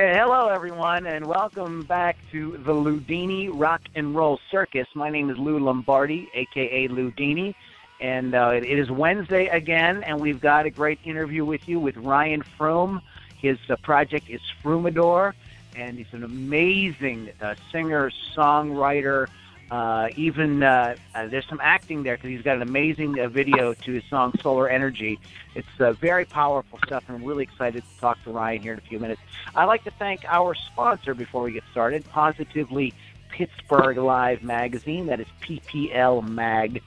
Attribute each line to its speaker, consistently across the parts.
Speaker 1: Hey, hello, everyone, and welcome back to the Loudini Rock and Roll Circus. My name is Lou Lombardi, aka Loudini, and uh, it is Wednesday again, and we've got a great interview with you with Ryan Froom. His uh, project is Froomador, and he's an amazing uh, singer, songwriter, uh, even uh, uh, there's some acting there because he's got an amazing uh, video to his song Solar Energy. It's uh, very powerful stuff, and I'm really excited to talk to Ryan here in a few minutes. I'd like to thank our sponsor before we get started, Positively Pittsburgh Live Magazine. That is pplmag.com.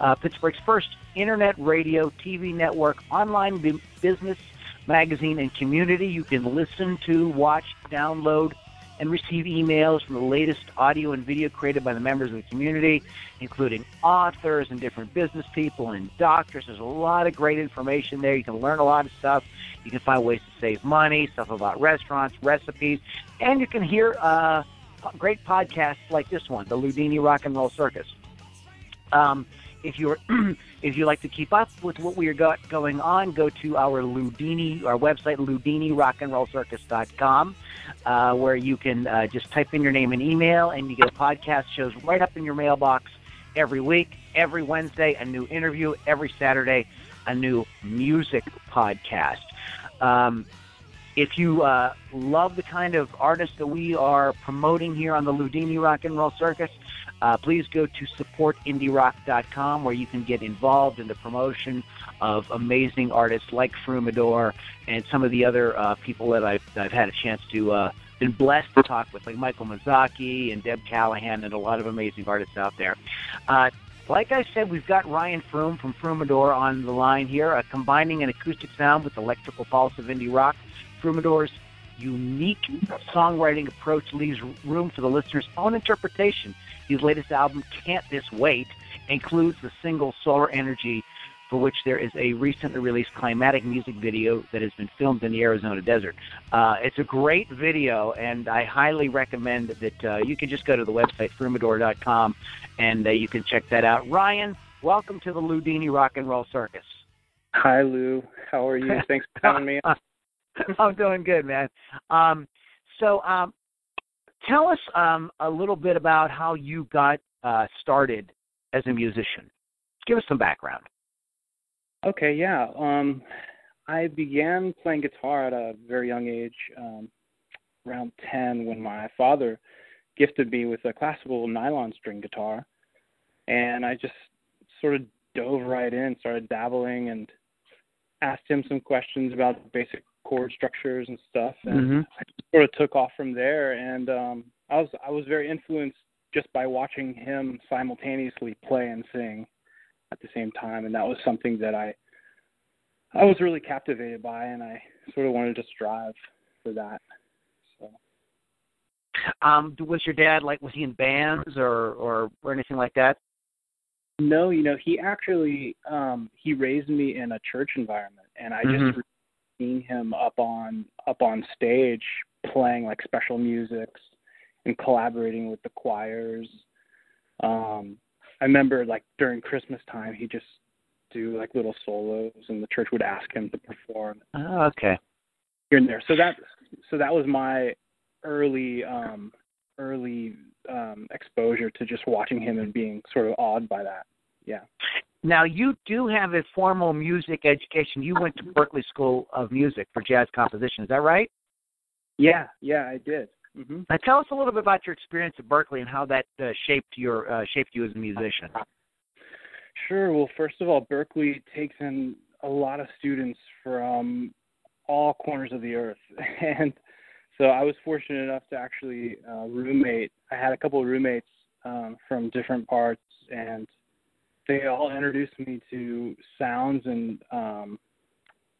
Speaker 1: Uh, Pittsburgh's first internet radio, TV network, online b- business magazine, and community. You can listen to, watch, download, and receive emails from the latest audio and video created by the members of the community, including authors and different business people and doctors. There's a lot of great information there. You can learn a lot of stuff. You can find ways to save money, stuff about restaurants, recipes, and you can hear uh, great podcasts like this one, the Loudini Rock and Roll Circus. Um, if you're if you like to keep up with what we are got going on, go to our Loudini our website loudinirockandrollcircus.com, uh, where you can uh, just type in your name and email, and you get podcast shows right up in your mailbox every week, every Wednesday a new interview, every Saturday a new music podcast. Um, if you uh, love the kind of artists that we are promoting here on the Loudini Rock and Roll Circus, uh, please go to supportindierock.com where you can get involved in the promotion of amazing artists like Froomador and some of the other uh, people that I've, I've had a chance to uh, been blessed to talk with, like Michael Mazzocchi and Deb Callahan and a lot of amazing artists out there. Uh, like I said, we've got Ryan Froom from Froomador on the line here, combining an acoustic sound with electrical pulse of indie rock. Froomador's unique songwriting approach leaves room for the listener's own interpretation. His latest album, Can't This Wait, includes the single Solar Energy, for which there is a recently released climatic music video that has been filmed in the Arizona desert. Uh, it's a great video, and I highly recommend that uh, you can just go to the website, froomador.com, and uh, you can check that out. Ryan, welcome to the Loudini Rock and Roll Circus.
Speaker 2: Hi, Lou. How are you? Thanks for having me.
Speaker 1: I'm doing good, man. Um, so, um, tell us um, a little bit about how you got uh, started as a musician. Give us some background.
Speaker 2: Okay, yeah. Um, I began playing guitar at a very young age, um, around 10, when my father gifted me with a classical nylon string guitar. And I just sort of dove right in, started dabbling, and asked him some questions about basic chord structures and stuff, and
Speaker 1: mm-hmm.
Speaker 2: I sort of took off from there. And um, I was I was very influenced just by watching him simultaneously play and sing at the same time, and that was something that I I was really captivated by, and I sort of wanted to strive for that. So.
Speaker 1: Um, was your dad like was he in bands or or or anything like that?
Speaker 2: No, you know, he actually um he raised me in a church environment and I
Speaker 1: mm-hmm.
Speaker 2: just seen him up on up on stage playing like special musics and collaborating with the choirs. Um I remember like during Christmas time he just do like little solos and the church would ask him to perform.
Speaker 1: Oh, okay.
Speaker 2: Here and there. So that so that was my early um early um exposure to just watching him and being sort of awed by that. Yeah.
Speaker 1: Now you do have a formal music education. You went to Berklee School of Music for jazz composition. Is that right?
Speaker 2: Yeah, yeah, I did. Mm-hmm.
Speaker 1: Now tell us a little bit about your experience at Berklee and how that uh, shaped your uh, shaped you as a musician.
Speaker 2: Sure. Well, first of all, Berklee takes in a lot of students from all corners of the earth, and so I was fortunate enough to actually uh, roommate. I had a couple of roommates um, from different parts, and they all introduced me to sounds and um,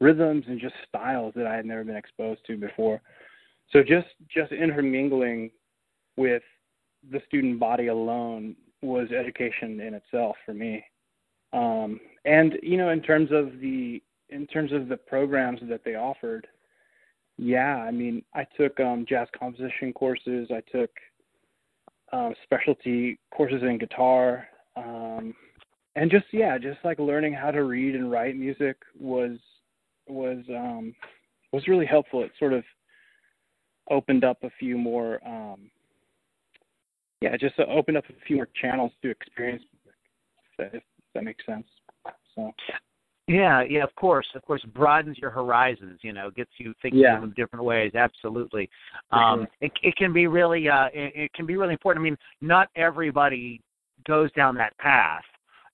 Speaker 2: rhythms and just styles that I had never been exposed to before. So just just intermingling with the student body alone was education in itself for me. Um, and you know, in terms of the in terms of the programs that they offered, yeah, I mean, I took um, jazz composition courses. I took um, specialty courses in guitar. Um, and just yeah, just like learning how to read and write music was was um was really helpful. It sort of opened up a few more um yeah, just opened up a few more channels to experience if that makes sense. So
Speaker 1: yeah, yeah, of course, of course, broadens your horizons. You know, gets you thinking
Speaker 2: yeah.
Speaker 1: in different ways. Absolutely, um,
Speaker 2: sure.
Speaker 1: it, it can be really, uh, it, it can be really important. I mean, not everybody goes down that path.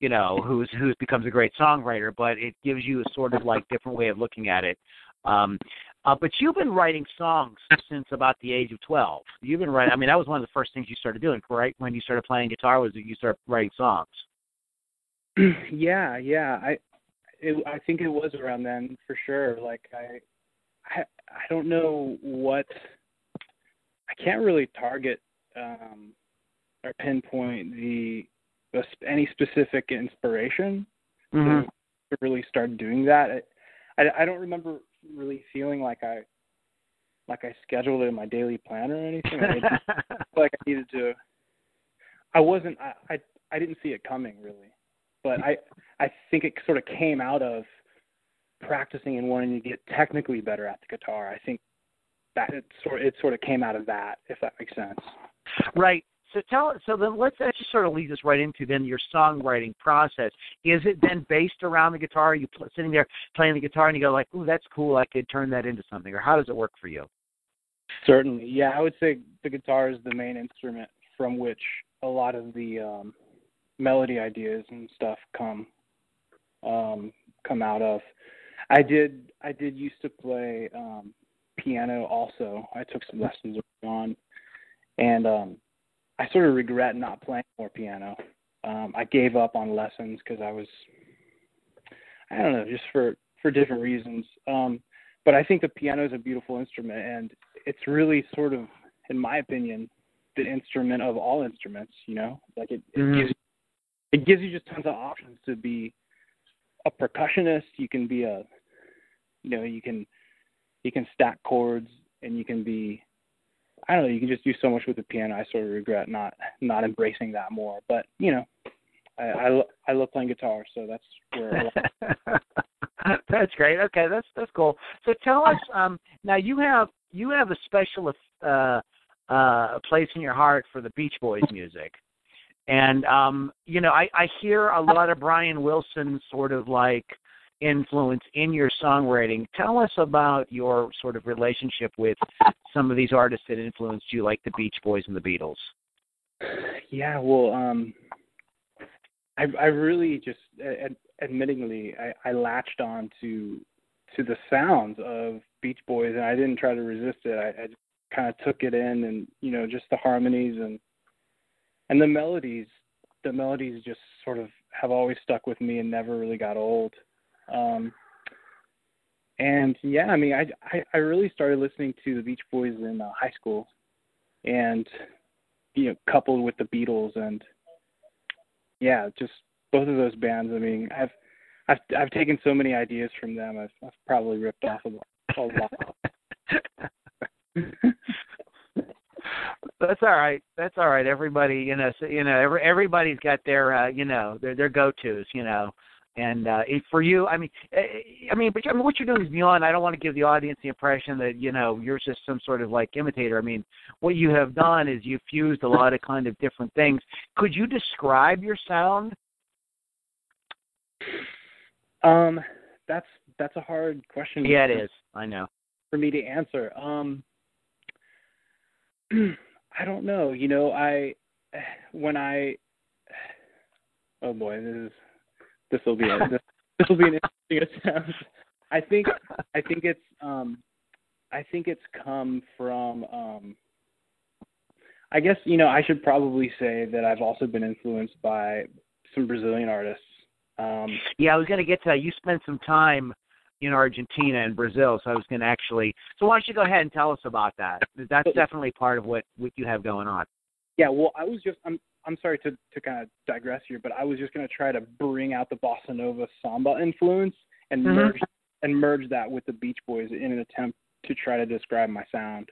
Speaker 1: You know, who's who's becomes a great songwriter, but it gives you a sort of like different way of looking at it. Um, uh, but you've been writing songs since about the age of twelve. You've been writing. I mean, that was one of the first things you started doing, right? When you started playing guitar, was you started writing songs?
Speaker 2: yeah, yeah. I it, I think it was around then for sure. Like I, I, I don't know what. I can't really target um, or pinpoint the, any specific inspiration
Speaker 1: mm-hmm.
Speaker 2: to, to really start doing that. I, I, I don't remember really feeling like I like I scheduled it in my daily plan or anything. I like I needed to. I wasn't. I, I I didn't see it coming really but I I think it sort of came out of practicing and wanting to get technically better at the guitar. I think that it sort it sort of came out of that, if that makes sense.
Speaker 1: Right. So tell so then let's that just sort of leads us right into then your songwriting process. Is it then based around the guitar? Are you pl- sitting there playing the guitar and you go like, "Ooh, that's cool. I could turn that into something." Or how does it work for you?
Speaker 2: Certainly, yeah. I would say the guitar is the main instrument from which a lot of the um, melody ideas and stuff come um come out of. I did I did used to play um piano also. I took some lessons on and um I sort of regret not playing more piano. Um I gave up on lessons cuz I was I don't know, just for for different reasons. Um but I think the piano is a beautiful instrument and it's really sort of in my opinion the instrument of all instruments, you know? Like it, it
Speaker 1: mm-hmm.
Speaker 2: gives it gives you just tons of options to be a percussionist. You can be a, you know, you can you can stack chords, and you can be, I don't know, you can just do so much with the piano. I sort of regret not not embracing that more, but you know, I I, I love playing guitar, so that's where.
Speaker 1: that's great. Okay, that's that's cool. So tell us, um, now you have you have a special uh, uh, place in your heart for the Beach Boys music. And um, you know, I, I hear a lot of Brian Wilson sort of like influence in your songwriting. Tell us about your sort of relationship with some of these artists that influenced you, like the Beach Boys and the Beatles.
Speaker 2: Yeah, well, um, I I really just, ad- admittingly, I, I latched on to to the sounds of Beach Boys, and I didn't try to resist it. I, I kind of took it in, and you know, just the harmonies and and the melodies the melodies just sort of have always stuck with me and never really got old um and yeah i mean i i, I really started listening to the beach boys in uh, high school and you know coupled with the beatles and yeah just both of those bands i mean i've i've i've taken so many ideas from them i've, I've probably ripped off a, a lot
Speaker 1: that's all right. That's all right. Everybody, you know, so, you know, every, everybody's got their, uh, you know, their their go-tos, you know. And uh, for you, I mean, eh, eh, I mean, but I mean, what you're doing is beyond. I don't want to give the audience the impression that you know you're just some sort of like imitator. I mean, what you have done is you've fused a lot of kind of different things. Could you describe your sound?
Speaker 2: Um, that's that's a hard question.
Speaker 1: Yeah, it is. I know.
Speaker 2: For me to answer, um, I don't know. You know, I when I oh boy, this is this will be a, this, will be an interesting attempt. I think I think it's um I think it's come from um I guess you know I should probably say that I've also been influenced by some Brazilian artists. Um
Speaker 1: Yeah, I was going to get to that. You spent some time in Argentina and Brazil. So I was going to actually. So why don't you go ahead and tell us about that? That's definitely part of what what you have going on.
Speaker 2: Yeah, well, I was just I'm I'm sorry to to kind of digress here, but I was just going to try to bring out the bossa nova samba influence and
Speaker 1: mm-hmm.
Speaker 2: merge and merge that with the Beach Boys in an attempt to try to describe my sound.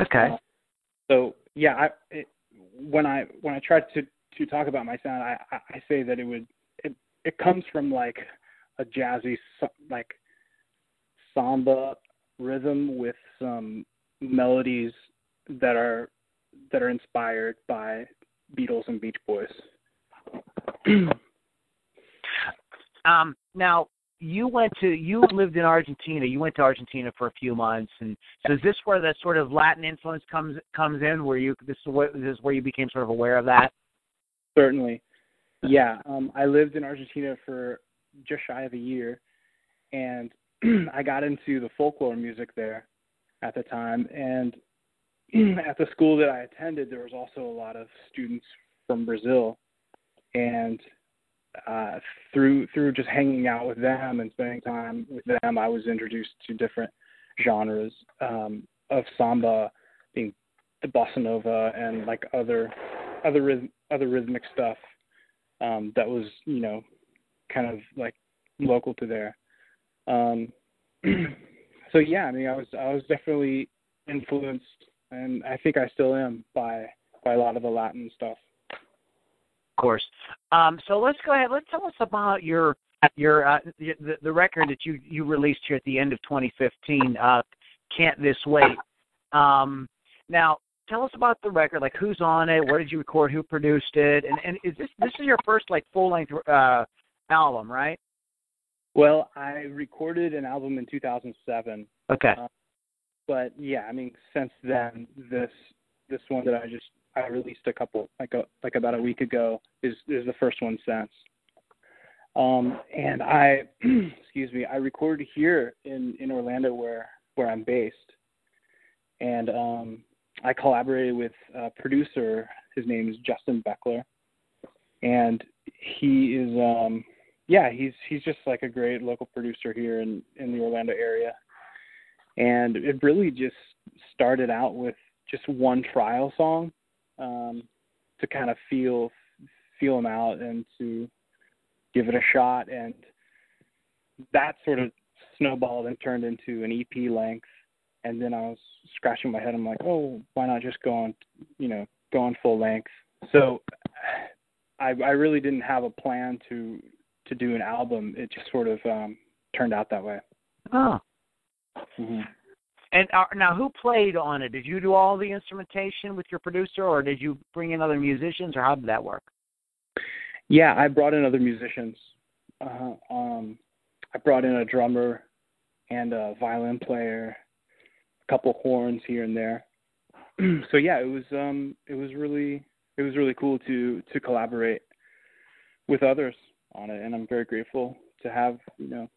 Speaker 1: Okay. Uh,
Speaker 2: so yeah, I it, when I when I try to to talk about my sound, I I, I say that it would it it comes from like a jazzy like samba rhythm with some melodies that are that are inspired by Beatles and Beach Boys.
Speaker 1: um, now you went to you lived in Argentina. You went to Argentina for a few months, and so is this where the sort of Latin influence comes comes in? Where you this is where, this is where you became sort of aware of that?
Speaker 2: Certainly, yeah. Um, I lived in Argentina for just shy of a year, and I got into the folklore music there at the time. And at the school that I attended, there was also a lot of students from Brazil, and uh, through through just hanging out with them and spending time with them, I was introduced to different genres um, of samba, being the bossa nova and like other other rhythm, other rhythmic stuff um, that was you know kind of like local to there. Um, so yeah, I mean, I was I was definitely influenced, and I think I still am by by a lot of the Latin stuff.
Speaker 1: Of course. Um, so let's go ahead. Let's tell us about your your uh, the, the record that you you released here at the end of 2015. Uh, Can't this wait? Um, now, tell us about the record. Like, who's on it? Where did you record? Who produced it? And and is this this is your first like full length uh, album, right?
Speaker 2: Well, I recorded an album in 2007.
Speaker 1: Okay.
Speaker 2: Uh, but yeah, I mean, since then, this this one that I just I released a couple like a like about a week ago is is the first one since. Um, and I, excuse me, I recorded here in in Orlando where where I'm based, and um, I collaborated with a producer. His name is Justin Beckler, and he is um yeah, he's he's just like a great local producer here in in the Orlando area. And it really just started out with just one trial song um, to kind of feel feel them out and to give it a shot and that sort of snowballed and turned into an EP length and then I was scratching my head I'm like, "Oh, why not just go on, you know, go on full length?" So I I really didn't have a plan to to do an album, it just sort of um, turned out that way.
Speaker 1: Oh.
Speaker 2: Mm-hmm.
Speaker 1: And uh, now, who played on it? Did you do all the instrumentation with your producer, or did you bring in other musicians, or how did that work?
Speaker 2: Yeah, I brought in other musicians. Uh, um, I brought in a drummer and a violin player, a couple horns here and there. so yeah, it was um, it was really it was really cool to to collaborate with others on it, and I'm very grateful to have you know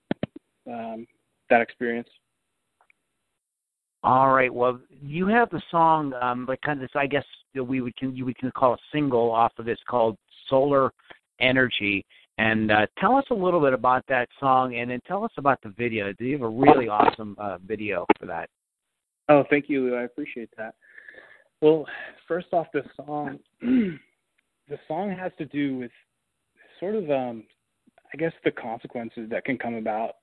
Speaker 2: um, that experience.
Speaker 1: All right. Well, you have the song, um, like kind of this, I guess we would can you we can call a single off of this called "Solar Energy." And uh, tell us a little bit about that song, and then tell us about the video. Do you have a really awesome uh, video for that?
Speaker 2: Oh, thank you. I appreciate that. Well, first off, the song, the song has to do with sort of um I guess the consequences that can come about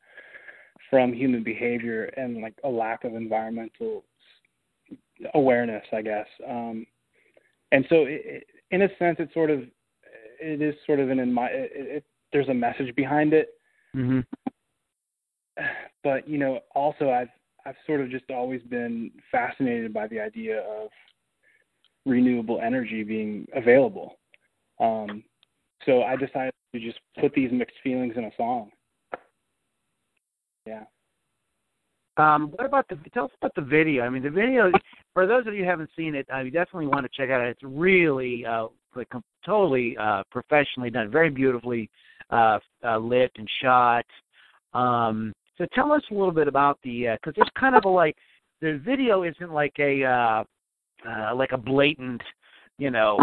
Speaker 2: from human behavior and like a lack of environmental awareness, I guess. Um, and so, it, in a sense, it's sort of it is sort of an in my it, it, there's a message behind it.
Speaker 1: Mm-hmm.
Speaker 2: But you know, also I've I've sort of just always been fascinated by the idea of renewable energy being available. Um, so I decided to just put these mixed feelings in a song. Yeah.
Speaker 1: Um, what about the tell us about the video? I mean, the video for those of you who haven't seen it, I definitely want to check out. It's really uh, like totally uh, professionally done, very beautifully uh, uh, lit and shot. Um, so tell us a little bit about the because uh, there's kind of a like the video isn't like a uh, uh, like a blatant you know,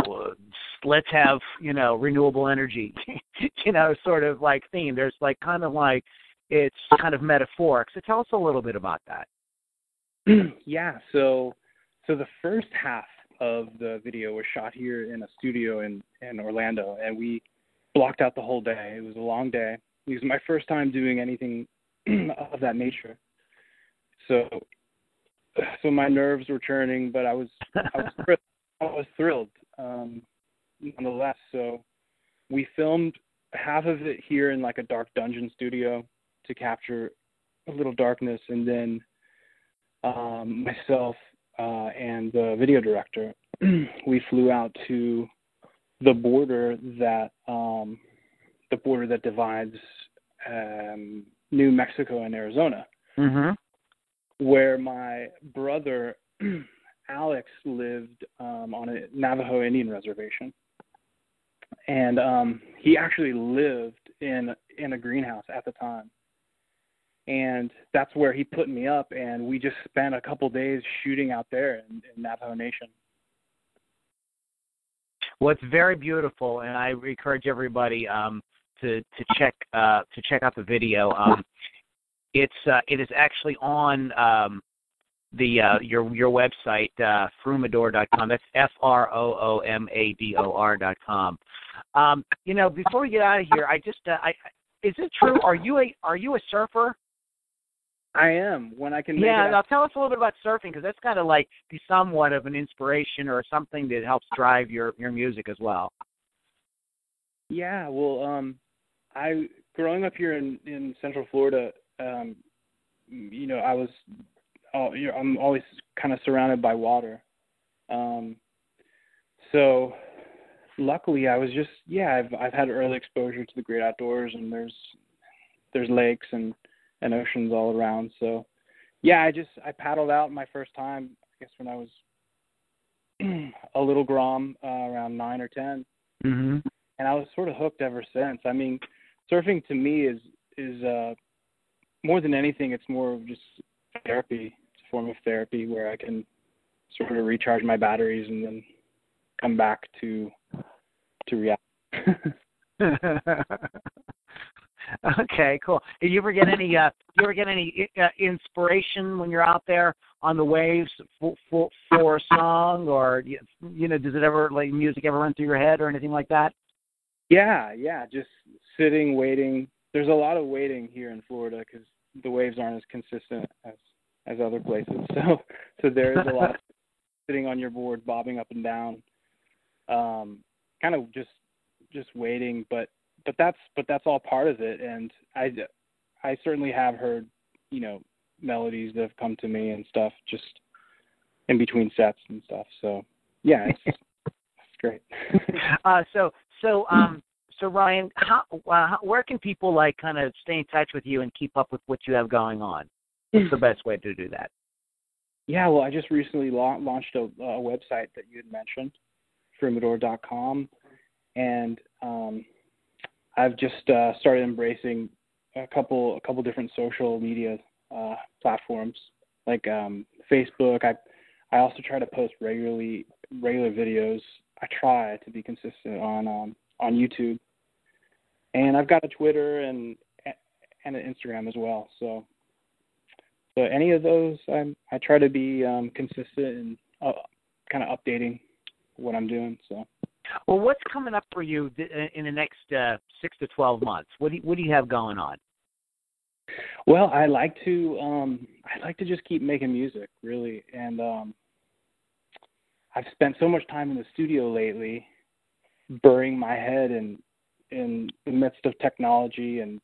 Speaker 1: let's have, you know, renewable energy, you know, sort of like theme. There's like kind of like it's kind of metaphoric. So tell us a little bit about that.
Speaker 2: yeah, so so the first half of the video was shot here in a studio in in Orlando and we blocked out the whole day. It was a long day. It was my first time doing anything of that nature. So so my nerves were churning, but I was I was I was thrilled, um, nonetheless. So we filmed half of it here in like a dark dungeon studio to capture a little darkness, and then um, myself uh, and the video director, we flew out to the border that um, the border that divides um, New Mexico and Arizona,
Speaker 1: mm-hmm.
Speaker 2: where my brother Alex lived um, on a Navajo Indian reservation, and um, he actually lived in in a greenhouse at the time and that's where he put me up and we just spent a couple days shooting out there in, in Navajo Nation.
Speaker 1: Well, it's very beautiful, and I encourage everybody um, to to check uh, to check out the video. Um, it's uh, it is actually on um, the uh, your your website uh, froomador.com. That's f r o o m a d o r dot com. Um, you know, before we get out of here, I just uh, I is it true? Are you a are you a surfer?
Speaker 2: I am when I can.
Speaker 1: yeah, now tell us a little bit about surfing because that's kind of like be somewhat of an inspiration or something that helps drive your your music as well.
Speaker 2: Yeah, well, um, I growing up here in in Central Florida, um, you know, I was, oh, you know, I'm always kind of surrounded by water, um, so luckily I was just yeah I've I've had early exposure to the great outdoors and there's there's lakes and and oceans all around. So yeah, I just I paddled out my first time. I guess when I was a little grom, uh, around nine or 10
Speaker 1: mm-hmm.
Speaker 2: and I was sort of hooked ever since. I mean, surfing to me is is uh, more than anything, it's more of just therapy. It's a form of therapy where I can sort of recharge my batteries and then come back to to reality.
Speaker 1: Okay, cool. Do you ever get any? Uh, do you ever get any uh, inspiration when you're out there on the waves for, for for a song, or you know, does it ever like music ever run through your head or anything like that?
Speaker 2: Yeah, yeah. Just sitting, waiting. There's a lot of waiting here in Florida because the waves aren't as consistent as as other places. So so there is a lot of sitting on your board, bobbing up and down, um, kind of just just waiting. But but that's but that's all part of it. And i i certainly have heard you know melodies that have come to me and stuff just in between sets and stuff. So yeah it's, it's great.
Speaker 1: Uh so so um so ryan how, uh, how where can people like kind of stay in touch with you and keep up with what you have going on? What's the best way to do that?
Speaker 2: Yeah well i just recently la- launched a, a website that you had mentioned froomador.com and um I've just uh, started embracing a couple a couple different social media uh, platforms like um, Facebook. I I also try to post regularly regular videos. I try to be consistent on um, on YouTube, and I've got a Twitter and and an Instagram as well. So so any of those, I I try to be um, consistent and uh, kind of updating what I'm doing. So.
Speaker 1: Well, what's coming up for you in the next uh, six to twelve months? What do you, what do you have going on?
Speaker 2: Well, I like to um, I like to just keep making music, really, and um, I've spent so much time in the studio lately, burying my head in in the midst of technology and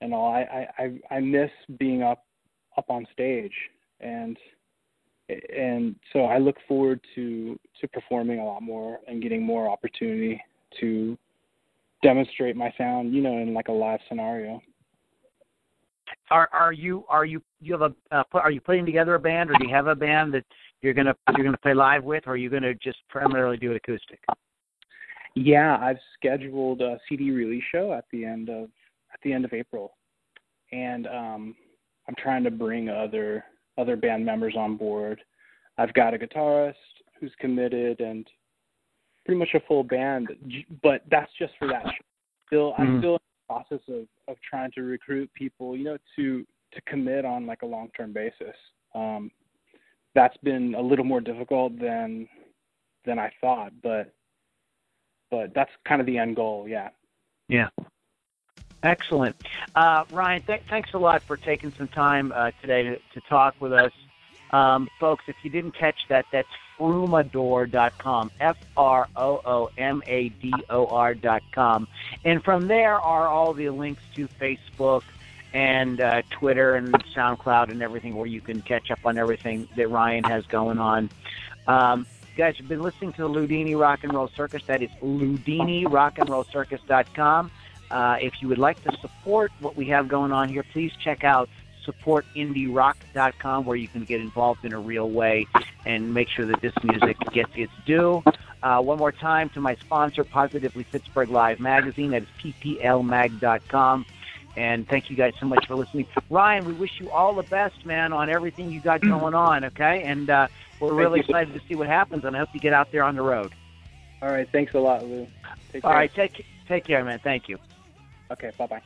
Speaker 2: and all. I I I miss being up up on stage and and so I look forward to to performing a lot more and getting more opportunity to demonstrate my sound, you know, in like a live scenario.
Speaker 1: Are are you are you you have a uh, are you putting together a band or do you have a band that you're gonna you're gonna play live with or are you gonna just primarily do it acoustic?
Speaker 2: Yeah, I've scheduled a CD release show at the end of at the end of April, and um, I'm trying to bring other other band members on board. I've got a guitarist who's committed and pretty much a full band, but that's just for that. Show. Still, mm-hmm. I'm still in the process of of trying to recruit people, you know, to to commit on like a long term basis. Um, that's been a little more difficult than than I thought, but but that's kind of the end goal. Yeah.
Speaker 1: Yeah. Excellent. Uh, Ryan, th- thanks a lot for taking some time uh, today to, to, talk with us. Um, folks, if you didn't catch that, that's froomador.com, F R O O M A D O R.com. And from there are all the links to Facebook and uh, Twitter and SoundCloud and everything, where you can catch up on everything that Ryan has going on. Um, guys have been listening to the Loudini Rock and Roll Circus. That is LoudiniRockandRollCircus.com. Uh, if you would like to support what we have going on here, please check out supportindierock.com where you can get involved in a real way and make sure that this music gets its due. Uh, one more time to my sponsor, Positively Pittsburgh Live Magazine. That is pplmag.com. And thank you guys so much for listening. Ryan, we wish you all the best, man, on everything you got going on, okay? And uh, we're really excited to see what happens, and I hope you get out there on the road.
Speaker 2: All right. Thanks a lot, Lou. Take
Speaker 1: All right, take, take care, man. Thank you.
Speaker 2: Okay, bye bye.